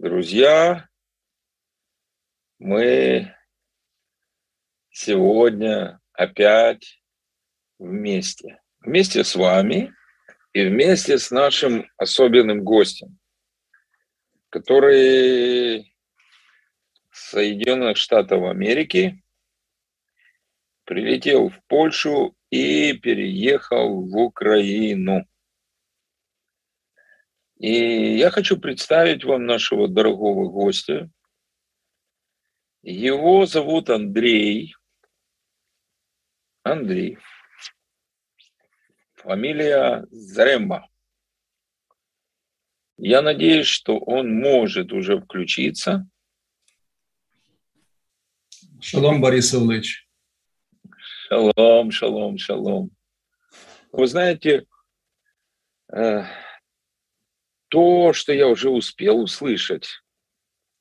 Друзья, мы сегодня опять вместе. Вместе с вами и вместе с нашим особенным гостем, который с Соединенных Штатов Америки прилетел в Польшу и переехал в Украину. И я хочу представить вам нашего дорогого гостя. Его зовут Андрей. Андрей. Фамилия Заремба. Я надеюсь, что он может уже включиться. Шалом, Борис Ильич. Шалом, шалом, шалом. Вы знаете, э, то, что я уже успел услышать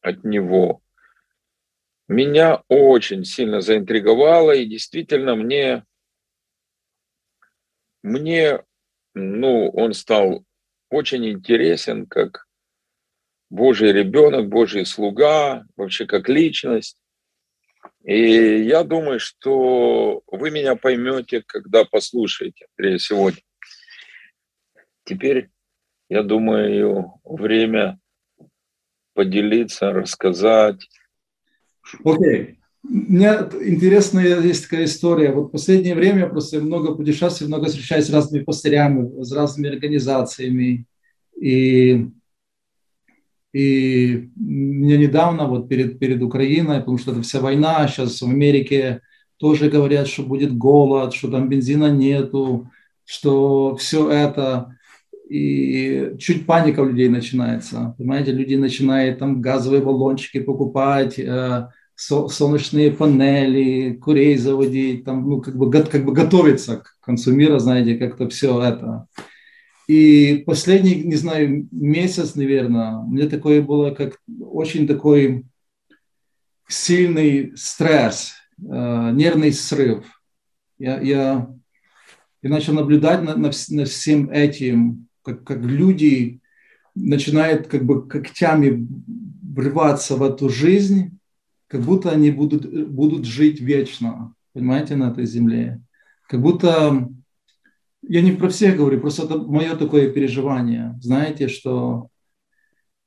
от него, меня очень сильно заинтриговало, и действительно мне, мне, ну, он стал очень интересен как Божий ребенок, Божий слуга, вообще как личность. И я думаю, что вы меня поймете, когда послушаете, Андрей, сегодня. Теперь я думаю, время поделиться, рассказать. Окей. Okay. Мне интересная есть такая история. Вот в последнее время просто много путешествую, много встречаюсь с разными пастырями, с разными организациями. И, и мне недавно, вот перед, перед Украиной, потому что это вся война, сейчас в Америке тоже говорят, что будет голод, что там бензина нету, что все это и чуть паника у людей начинается. Понимаете, люди начинают там газовые баллончики покупать, э, солнечные панели, курей заводить, там, ну, как бы, как бы готовиться к концу мира, знаете, как-то все это. И последний, не знаю, месяц, наверное, мне такое было, как очень такой сильный стресс, э, нервный срыв. Я, я, я начал наблюдать на, на, на всем этим, как, как люди начинают как бы когтями врываться в эту жизнь, как будто они будут, будут жить вечно, понимаете, на этой земле. Как будто, я не про всех говорю, просто это мое такое переживание, знаете, что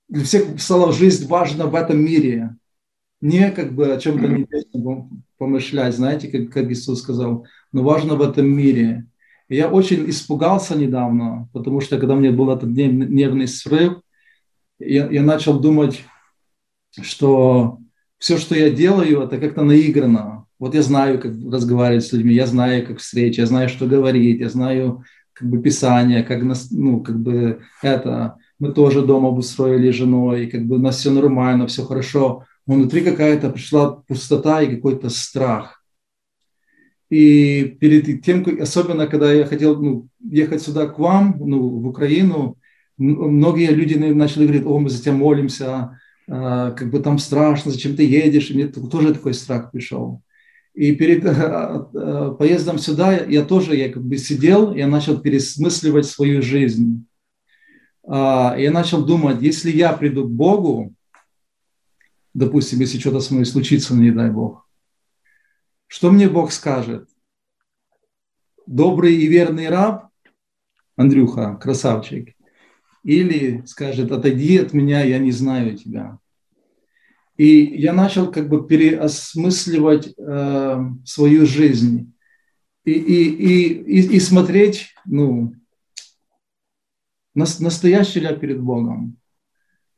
для всех стала жизнь важна в этом мире, не как бы о чем-то небесном помышлять, знаете, как, как Иисус сказал, но важно в этом мире. Я очень испугался недавно, потому что когда мне был этот нервный срыв, я, я начал думать, что все, что я делаю, это как-то наиграно. Вот я знаю, как разговаривать с людьми, я знаю, как встреча, я знаю, что говорить, я знаю как бы писание, как, нас, ну, как бы это. Мы тоже дома обустроили женой, как бы у нас все нормально, все хорошо. Но внутри какая-то пришла пустота и какой-то страх. И перед тем, особенно когда я хотел ну, ехать сюда к вам, ну, в Украину, многие люди начали говорить, о, мы за тебя молимся, а, как бы там страшно, зачем ты едешь, и мне тоже такой страх пришел. И перед а, а, поездом сюда я тоже я как бы сидел, я начал пересмысливать свою жизнь. Я начал думать, если я приду к Богу, допустим, если что-то со мной случится, ну, не дай Бог, что мне Бог скажет? Добрый и верный раб, Андрюха, красавчик, или скажет, отойди от меня, я не знаю тебя. И я начал как бы переосмысливать э, свою жизнь и, и, и, и, и смотреть, ну, настоящий ли я перед Богом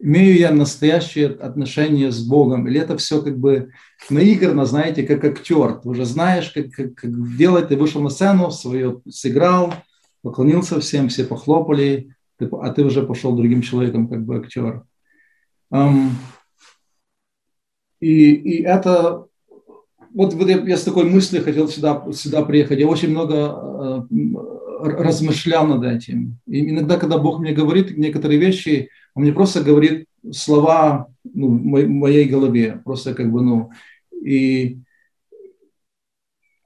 имею я настоящее отношение с Богом, или это все как бы наиграно, знаете, как актер. Ты уже знаешь, как, как, как делать, ты вышел на сцену, свое сыграл, поклонился всем, все похлопали, ты, а ты уже пошел другим человеком, как бы актер. Um, и, и это вот, вот я, я с такой мыслью хотел сюда, сюда приехать. Я очень много э, размышлял над этим. И иногда, когда Бог мне говорит некоторые вещи, он мне просто говорит слова ну, в моей голове, просто как бы, ну, и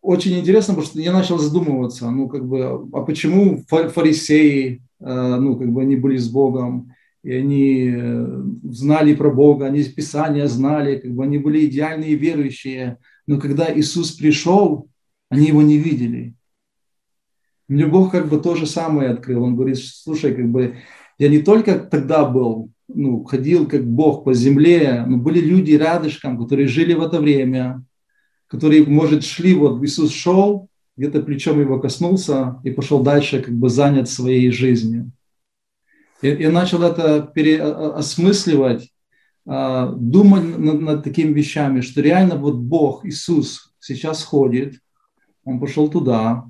очень интересно, потому что я начал задумываться, ну, как бы, а почему фарисеи, э, ну, как бы, они были с Богом, и они э, знали про Бога, они Писания знали, как бы они были идеальные верующие. Но когда Иисус пришел, они его не видели. Мне Бог как бы то же самое открыл. Он говорит, слушай, как бы я не только тогда был, ну, ходил как Бог по земле, но были люди рядышком, которые жили в это время, которые, может, шли, вот Иисус шел, где-то плечом его коснулся и пошел дальше, как бы занят своей жизнью. Я начал это переосмысливать, а, думать над, над такими вещами, что реально вот Бог, Иисус сейчас ходит, Он пошел туда,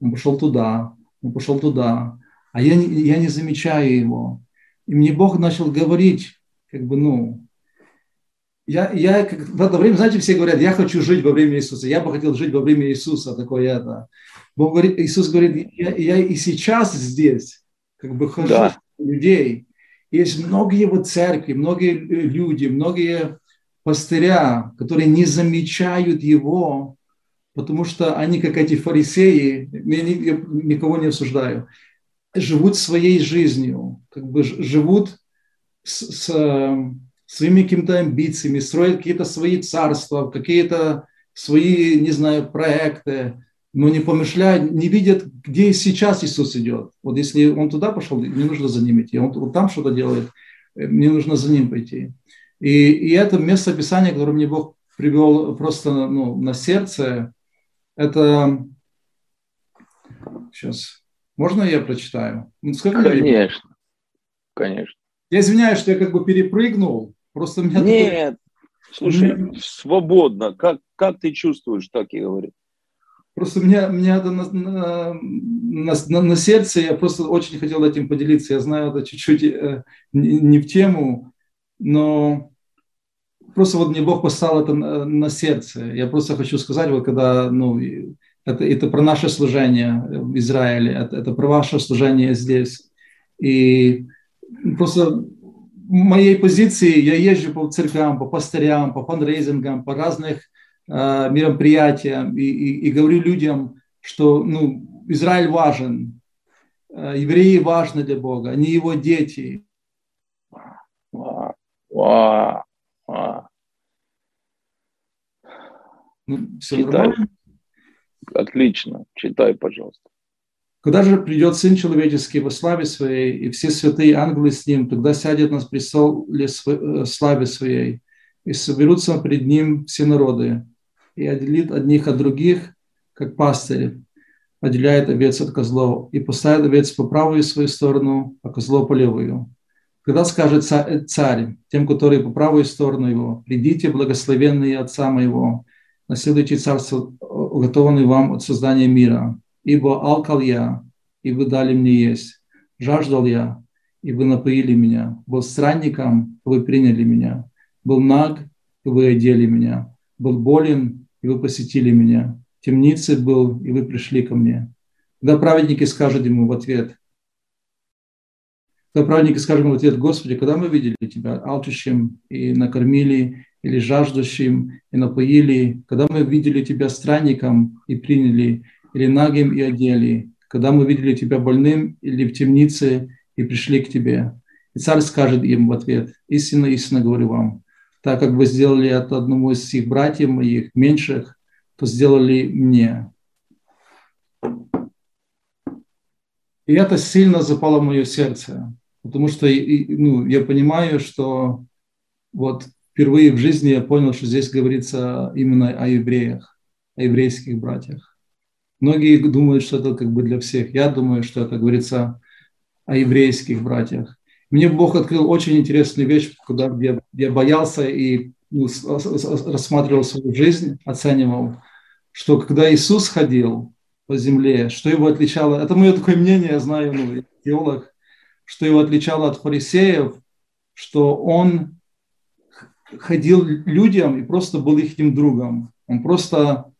Он пошел туда, Он пошел туда, а я, я не замечаю Его. И мне Бог начал говорить, как бы, ну, я, я как, в это время, знаете, все говорят, я хочу жить во время Иисуса, я бы хотел жить во время Иисуса, такое это. Бог говорит, Иисус говорит, я, я и сейчас здесь, как бы хожу да. людей. Есть многие его церкви, многие люди, многие пастыря, которые не замечают его, потому что они, как эти фарисеи, я никого не осуждаю, живут своей жизнью, как бы живут с, с своими какими-то амбициями, строят какие-то свои царства, какие-то свои, не знаю, проекты, но не помышляют, не видят, где сейчас Иисус идет. Вот если он туда пошел, мне нужно за ним идти. Он вот там что-то делает, э, мне нужно за ним пойти. И, и это место Писания, которое мне Бог привел просто ну, на сердце, это... Сейчас. Можно я прочитаю? Ну, сколько конечно. Конечно. Я извиняюсь, что я как бы перепрыгнул, Просто меня Нет, такой... слушай, свободно. Как, как ты чувствуешь, так и говори. Просто у меня, меня это на, на, на, на сердце, я просто очень хотел этим поделиться. Я знаю, это чуть-чуть э, не, не в тему, но просто вот мне Бог поставил это на, на сердце. Я просто хочу сказать, вот когда, ну, это, это про наше служение в Израиле, это, это про ваше служение здесь. И просто моей позиции я езжу по церквям, по пастырям, по фандрейзингам, по разных э, мероприятиям и, и, и говорю людям, что ну, Израиль важен, э, евреи важны для Бога, они его дети. Ну, Читай. Отлично. Читай, пожалуйста. Когда же придет Сын Человеческий во славе Своей, и все святые ангелы с Ним, тогда сядет на престоле э, славе Своей, и соберутся пред Ним все народы, и отделит одних от других, как пастырь отделяет овец от козлов, и поставит овец по правую свою сторону, а козлов по левую. Когда скажет царь тем, которые по правую сторону его, «Придите, благословенные Отца моего, наследуйте царство, уготованное вам от создания мира, ибо алкал я, и вы дали мне есть, жаждал я, и вы напоили меня, был странником, вы приняли меня, был наг, и вы одели меня, был болен, и вы посетили меня, в темнице был, и вы пришли ко мне. Когда праведники скажут ему в ответ, когда праведники скажут ему в ответ, Господи, когда мы видели Тебя алчущим и накормили, или жаждущим и напоили, когда мы видели Тебя странником и приняли, или нагим и одели, когда мы видели тебя больным или в темнице и пришли к тебе. И царь скажет им в ответ, истинно, истинно говорю вам, так как вы сделали от одному из своих братьев моих меньших, то сделали мне. И это сильно запало в мое сердце, потому что ну, я понимаю, что вот впервые в жизни я понял, что здесь говорится именно о евреях, о еврейских братьях. Многие думают, что это как бы для всех. Я думаю, что это говорится о еврейских братьях. Мне Бог открыл очень интересную вещь, когда я, я боялся и ну, рассматривал свою жизнь, оценивал, что когда Иисус ходил по земле, что его отличало, это мое такое мнение, я знаю, ну, теолог, что его отличало от фарисеев, что он ходил людям и просто был их другом. Он просто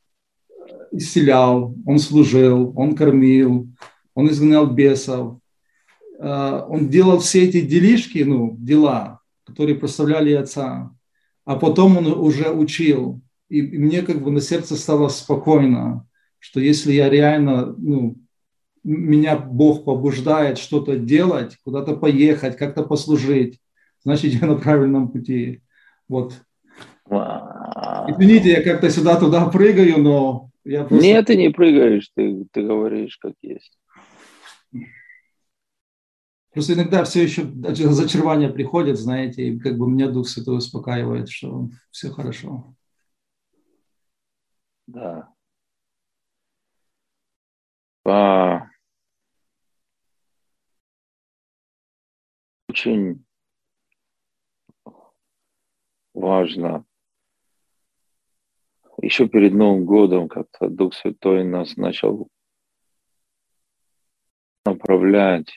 исцелял, он служил, он кормил, он изгонял бесов, он делал все эти делишки, ну, дела, которые прославляли Отца, а потом он уже учил. И мне как бы на сердце стало спокойно, что если я реально ну, меня Бог побуждает что-то делать, куда-то поехать, как-то послужить, значит, я на правильном пути. Вот. Извините, я как-то сюда-туда прыгаю, но я просто... Нет, ты не прыгаешь, ты, ты говоришь как есть. Просто иногда все еще зачарование приходит, знаете, и как бы меня Дух Святой успокаивает, что все хорошо. Да. А, очень важно. Еще перед Новым годом как-то Дух Святой нас начал направлять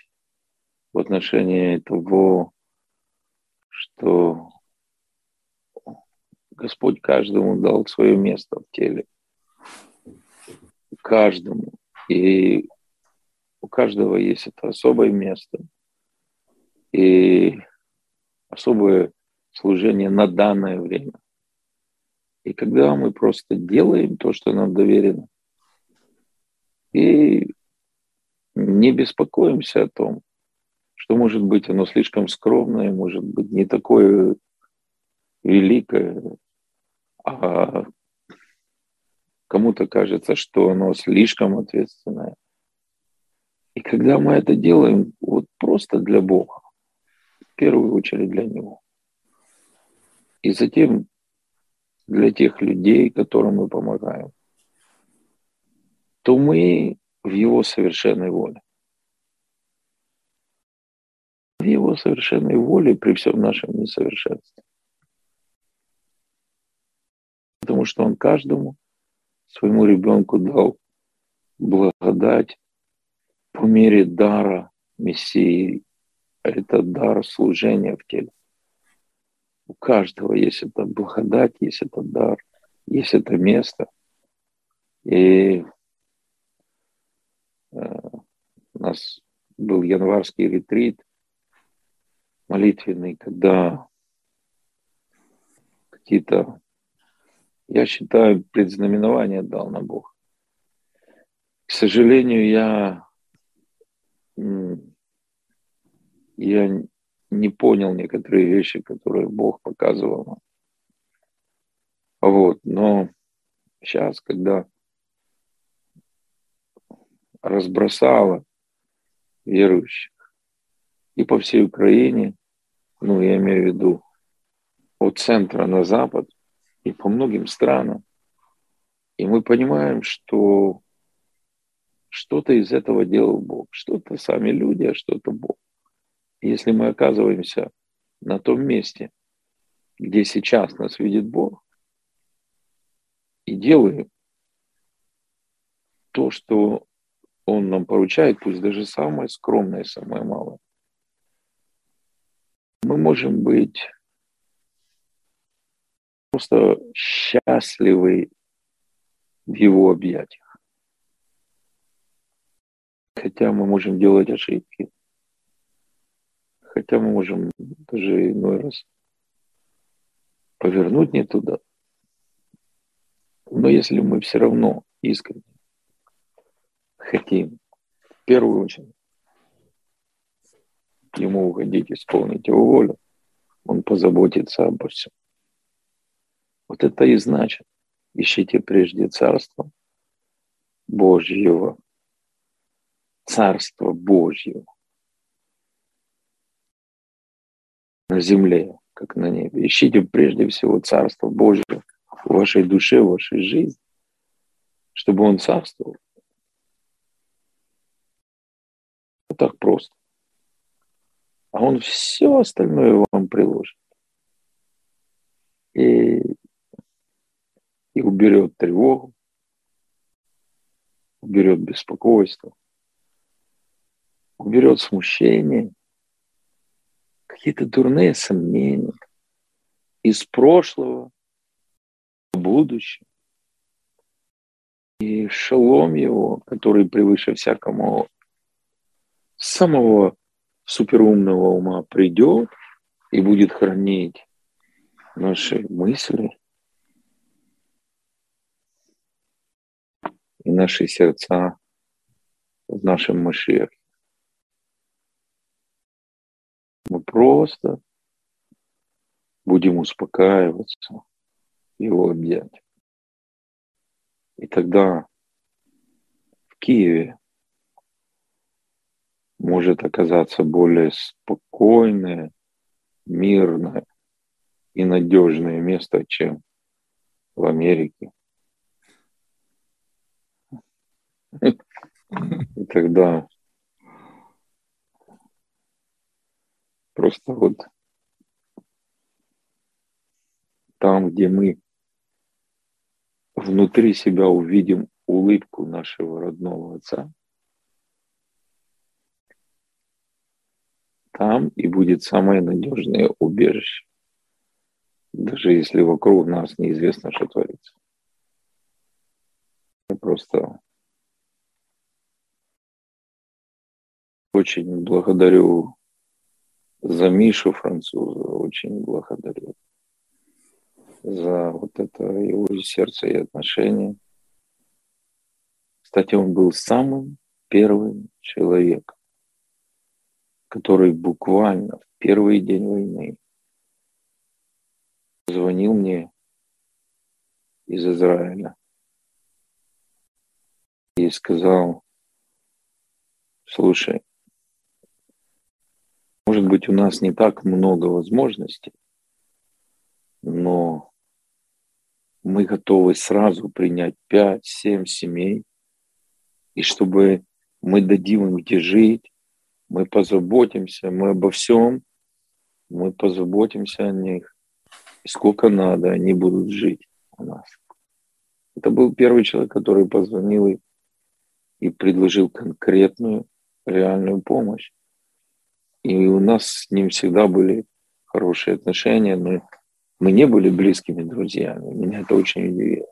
в отношении того, что Господь каждому дал свое место в теле. Каждому. И у каждого есть это особое место. И особое служение на данное время. И когда мы просто делаем то, что нам доверено, и не беспокоимся о том, что, может быть, оно слишком скромное, может быть, не такое великое, а кому-то кажется, что оно слишком ответственное. И когда мы это делаем вот просто для Бога, в первую очередь для Него, и затем для тех людей, которым мы помогаем, то мы в Его совершенной воле. В Его совершенной воле при всем нашем несовершенстве. Потому что Он каждому своему ребенку дал благодать по мере дара Мессии. Это дар служения в теле. У каждого есть эта благодать, есть этот дар, есть это место. И э, у нас был январский ретрит молитвенный, когда какие-то, я считаю, предзнаменования дал на Бог. К сожалению, я, я не понял некоторые вещи, которые Бог показывал. Вот, но сейчас, когда разбросало верующих и по всей Украине, ну, я имею в виду от центра на запад и по многим странам, и мы понимаем, что что-то из этого делал Бог, что-то сами люди, а что-то Бог. Если мы оказываемся на том месте, где сейчас нас видит Бог, и делаем то, что Он нам поручает, пусть даже самое скромное, самое малое, мы можем быть просто счастливы в Его объятиях. Хотя мы можем делать ошибки, Хотя мы можем даже иной раз повернуть не туда. Но если мы все равно искренне хотим, в первую очередь, ему уходить, исполнить его волю, он позаботится обо всем. Вот это и значит, ищите прежде Царство Божьего, Царство Божьего, на земле, как на небе. Ищите прежде всего Царство Божье в вашей душе, в вашей жизни, чтобы Он царствовал. Вот так просто. А Он все остальное вам приложит. И, и уберет тревогу, уберет беспокойство, уберет смущение – какие-то дурные сомнения из прошлого в будущее. И шалом его, который превыше всякому самого суперумного ума придет и будет хранить наши мысли и наши сердца в нашем Машехе. Мы просто будем успокаиваться, его объять. И тогда в Киеве может оказаться более спокойное, мирное и надежное место, чем в Америке. И тогда просто вот там, где мы внутри себя увидим улыбку нашего родного отца, там и будет самое надежное убежище, даже если вокруг нас неизвестно, что творится. Просто очень благодарю за Мишу француза, очень благодарю за вот это его сердце и отношения. Кстати, он был самым первым человеком, который буквально в первый день войны звонил мне из Израиля и сказал, слушай, может быть, у нас не так много возможностей, но мы готовы сразу принять 5-7 семей, и чтобы мы дадим им где жить, мы позаботимся, мы обо всем, мы позаботимся о них. И сколько надо, они будут жить у нас. Это был первый человек, который позвонил и, предложил конкретную, реальную помощь. И у нас с ним всегда были хорошие отношения. Мы, мы не были близкими друзьями. Меня это очень удивило.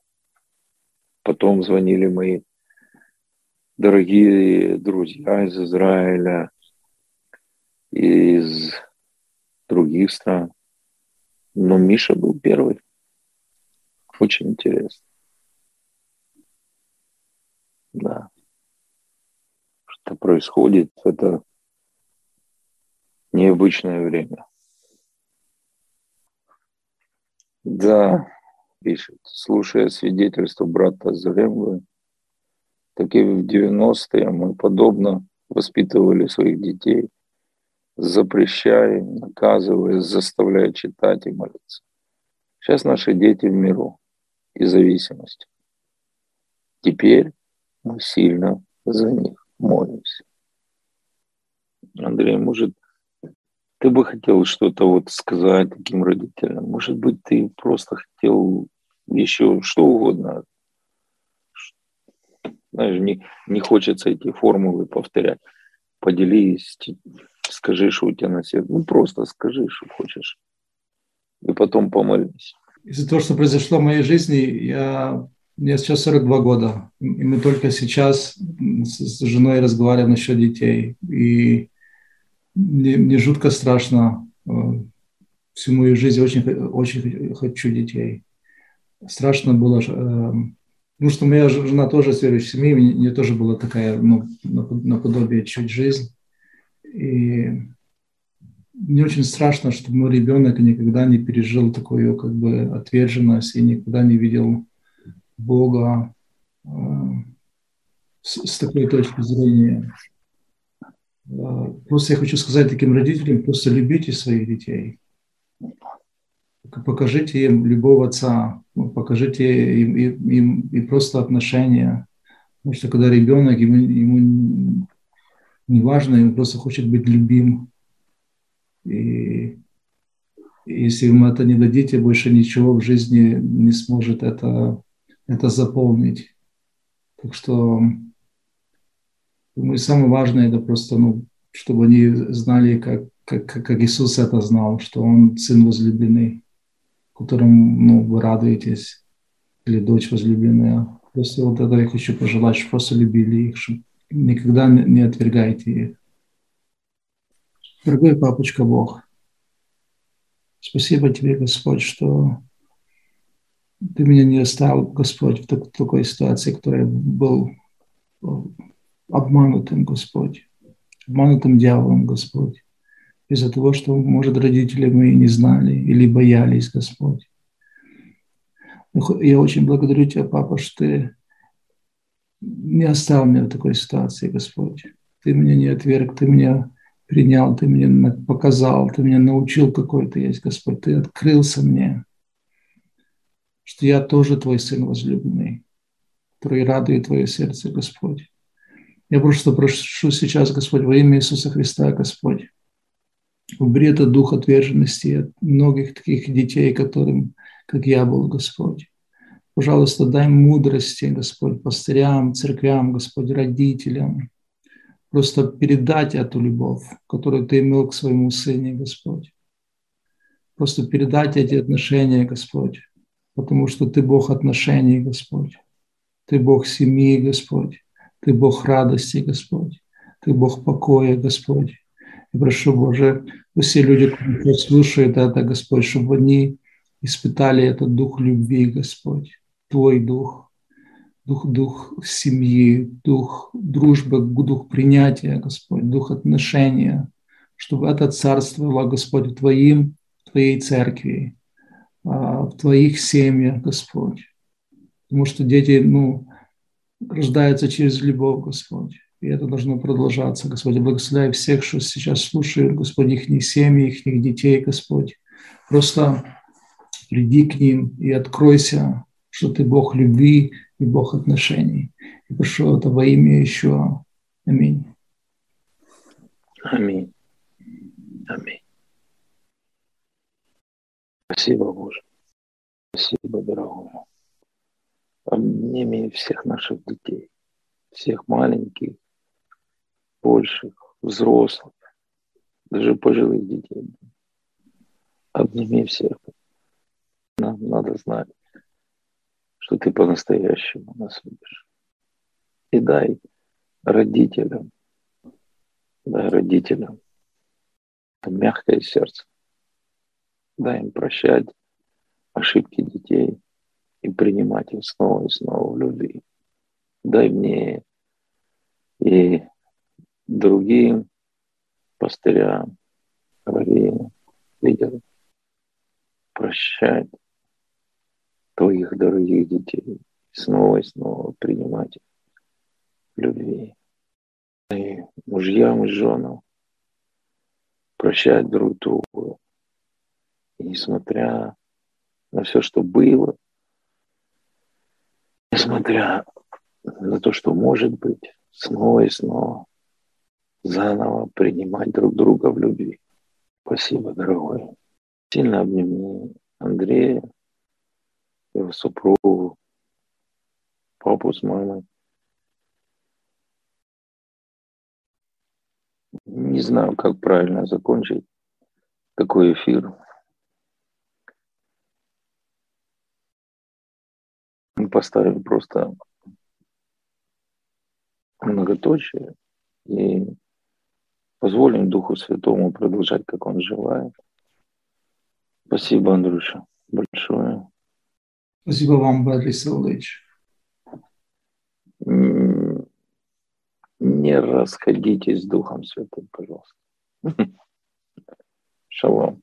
Потом звонили мои дорогие друзья из Израиля, из других стран. Но Миша был первый. Очень интересно. Да. Что происходит, это необычное время. Да, пишет, слушая свидетельство брата Залембы, так и в 90-е мы подобно воспитывали своих детей – запрещая, наказывая, заставляя читать и молиться. Сейчас наши дети в миру и зависимости. Теперь мы сильно за них молимся. Андрей, может, ты бы хотел что-то вот сказать таким родителям? Может быть, ты просто хотел еще что угодно. Знаешь, не, не хочется эти формулы повторять. Поделись скажи, что у тебя на сердце. Ну, просто скажи, что хочешь. И потом помолись. Из-за того, что произошло в моей жизни, я, мне сейчас 42 года. И мы только сейчас с женой разговариваем насчет детей. И мне, мне жутко страшно. Э, всю мою жизнь очень, очень хочу детей. Страшно было, э, что моя жена тоже из верующей семьи, у нее тоже была такая, ну, наподобие чуть жизнь. И мне очень страшно, что мой ребенок никогда не пережил такую как бы отверженность и никогда не видел Бога э, с, с такой точки зрения. Э, просто я хочу сказать таким родителям, просто любите своих детей. Покажите им любовь отца, ну, покажите им, им, им и просто отношения. Потому что когда ребенок, ему, ему неважно, он просто хочет быть любим. И если ему это не дадите, больше ничего в жизни не сможет это, это заполнить. Так что думаю, самое важное это просто, ну, чтобы они знали, как, как, как Иисус это знал, что Он Сын возлюбленный, которым ну, вы радуетесь, или дочь возлюбленная. Просто вот это я хочу пожелать, чтобы просто любили их, чтобы никогда не отвергайте их. Дорогой папочка Бог, спасибо тебе, Господь, что ты меня не оставил, Господь, в такой ситуации, в которой был обманутым, Господь, обманутым дьяволом, Господь, из-за того, что, может, родители мои не знали или боялись, Господь. Я очень благодарю Тебя, Папа, что Ты не оставил меня в такой ситуации, Господь. Ты меня не отверг, Ты меня принял, Ты мне показал, Ты меня научил, какой Ты есть, Господь. Ты открылся мне, что я тоже Твой Сын возлюбленный, который радует Твое сердце, Господь. Я просто прошу сейчас, Господь, во имя Иисуса Христа, Господь, убери этот дух отверженности от многих таких детей, которым, как я был, Господь. Пожалуйста, дай мудрости, Господь, пастырям, церквям, Господь, родителям, просто передать эту любовь, которую Ты имел к своему Сыну, Господь. Просто передать эти отношения, Господь, потому что Ты Бог отношений, Господь. Ты Бог семьи, Господь. Ты Бог радости, Господь. Ты Бог покоя, Господь. И прошу, Боже, все люди, которые слушают это, Господь, чтобы они испытали этот дух любви, Господь, Твой дух, дух, дух семьи, дух дружбы, дух принятия, Господь, дух отношения, чтобы это царствовало, Господь, Твоим, Твоей церкви, а, в Твоих семьях, Господь. Потому что дети, ну, рождаются через любовь, Господь. И это должно продолжаться, Господь. Благословляй всех, что сейчас слушают, Господь, их семьи, их детей, Господь. Просто приди к ним и откройся, что ты Бог любви и Бог отношений. И прошу это во имя еще. Аминь. Аминь. Аминь. Спасибо, Боже. Спасибо, дорогой обними всех наших детей, всех маленьких, больших, взрослых, даже пожилых детей. Обними всех. Нам надо знать, что ты по-настоящему нас любишь. И дай родителям, дай родителям мягкое сердце. Дай им прощать ошибки детей, и принимать их снова и снова в любви. Дай мне и другим пастырям, раввинам, лидерам прощать твоих дорогих детей, снова и снова принимать в любви. И мужьям и женам прощать друг друга. И несмотря на все, что было, несмотря на то, что может быть, снова и снова заново принимать друг друга в любви. Спасибо, дорогой. Сильно обними Андрея, супругу, папу с мамой. Не знаю, как правильно закончить такой эфир. Мы поставим просто многоточие и позволим Духу Святому продолжать, как Он желает. Спасибо, Андрюша, большое. Спасибо вам, Борис Ильич. Не расходитесь с Духом Святым, пожалуйста. Шалом.